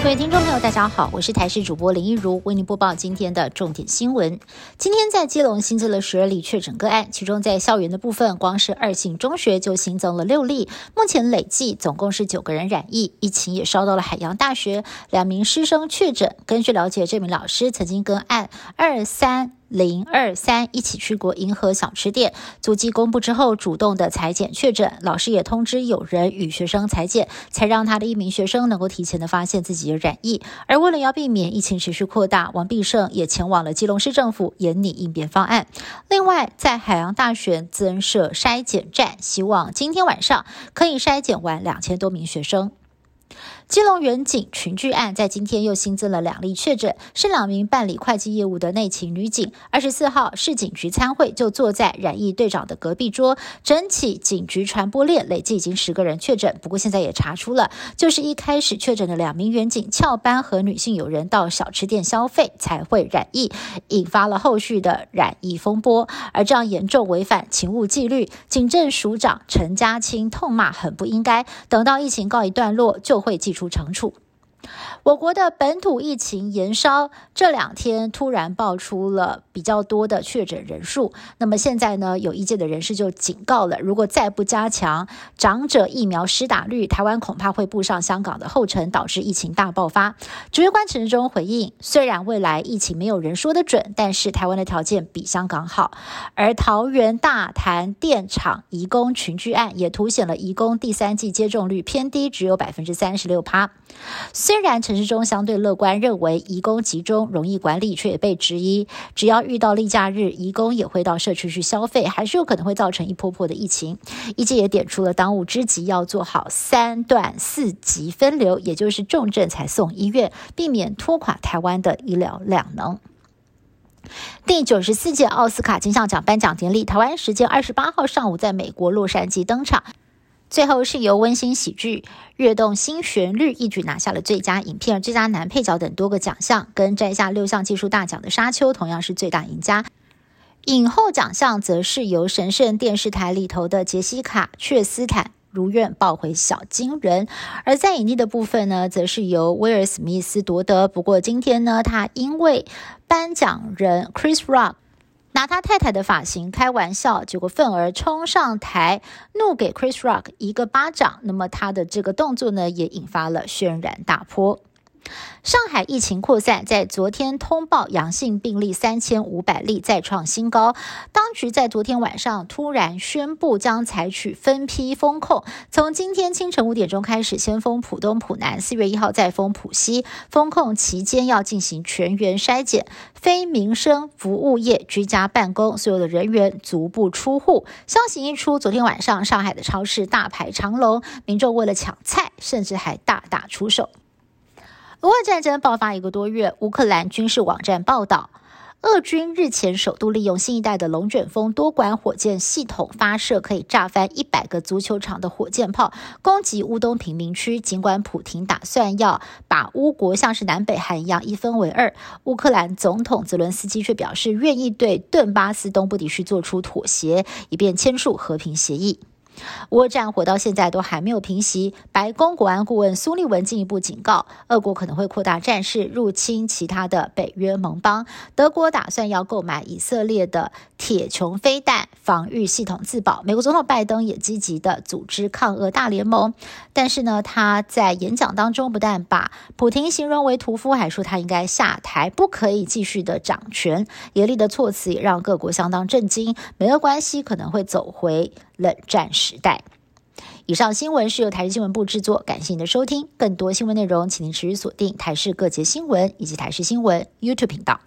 各位听众朋友，大家好，我是台视主播林一如，为您播报今天的重点新闻。今天在基隆新增了十二例确诊个案，其中在校园的部分，光是二信中学就新增了六例，目前累计总共是九个人染疫。疫情也烧到了海洋大学，两名师生确诊。根据了解，这名老师曾经跟案二三。零二三一起去过银河小吃店，足迹公布之后，主动的裁剪确诊，老师也通知有人与学生裁剪，才让他的一名学生能够提前的发现自己的染疫。而为了要避免疫情持续扩大，王必胜也前往了基隆市政府研拟应变方案。另外，在海洋大学增设筛检站，希望今天晚上可以筛检完两千多名学生。基隆远景群聚案在今天又新增了两例确诊，是两名办理会计业务的内勤女警。二十四号市警局参会，就坐在染疫队长的隔壁桌。整起警局传播链累计已经十个人确诊，不过现在也查出了，就是一开始确诊的两名远警翘班和女性友人到小吃店消费才会染疫，引发了后续的染疫风波。而这样严重违反勤务纪律，警政署长陈家清痛骂很不应该。等到疫情告一段落，就会寄出惩处。我国的本土疫情延烧，这两天突然爆出了比较多的确诊人数。那么现在呢，有意见的人士就警告了：如果再不加强长者疫苗施打率，台湾恐怕会步上香港的后尘，导致疫情大爆发。指挥官陈志忠回应：虽然未来疫情没有人说得准，但是台湾的条件比香港好。而桃园大潭电厂移工群聚案也凸显了移工第三季接种率偏低，只有百分之三十六趴。虽然陈世忠相对乐观，认为移工集中容易管理，却也被质疑，只要遇到例假日，移工也会到社区去消费，还是有可能会造成一波波的疫情。一界也点出了当务之急，要做好三段四级分流，也就是重症才送医院，避免拖垮台湾的医疗量能。第九十四届奥斯卡金像奖颁奖典礼，台湾时间二十八号上午在美国洛杉矶登场。最后是由温馨喜剧《跃动新旋律》一举拿下了最佳影片、最佳男配角等多个奖项，跟摘下六项技术大奖的《沙丘》同样是最大赢家。影后奖项则是由神圣电视台里头的杰西卡·却斯坦如愿抱回小金人，而在影帝的部分呢，则是由威尔·史密斯夺得。不过今天呢，他因为颁奖人 Chris Rock。拿他太太的发型开玩笑，结果愤而冲上台，怒给 Chris Rock 一个巴掌。那么他的这个动作呢，也引发了轩然大波。上海疫情扩散，在昨天通报阳性病例三千五百例，再创新高。当局在昨天晚上突然宣布，将采取分批封控，从今天清晨五点钟开始，先封浦东、浦南，四月一号再封浦西。封控期间要进行全员筛检，非民生服务业居家办公，所有的人员足不出户。消息一出，昨天晚上上海的超市大排长龙，民众为了抢菜，甚至还大打出手。俄乌战争爆发一个多月，乌克兰军事网站报道，俄军日前首度利用新一代的龙卷风多管火箭系统发射可以炸翻一百个足球场的火箭炮，攻击乌东平民区。尽管普廷打算要把乌国像是南北韩一样一分为二，乌克兰总统泽伦斯基却表示愿意对顿巴斯东部地区做出妥协，以便签署和平协议。俄战火到现在都还没有平息。白宫国安顾问苏利文进一步警告，俄国可能会扩大战事，入侵其他的北约盟邦。德国打算要购买以色列的铁穹飞弹防御系统自保。美国总统拜登也积极的组织抗俄大联盟。但是呢，他在演讲当中不但把普京形容为屠夫，还说他应该下台，不可以继续的掌权。严厉的措辞也让各国相当震惊。美俄关系可能会走回。冷战时代。以上新闻是由台视新闻部制作，感谢您的收听。更多新闻内容，请您持续锁定台视各节新闻以及台视新闻 YouTube 频道。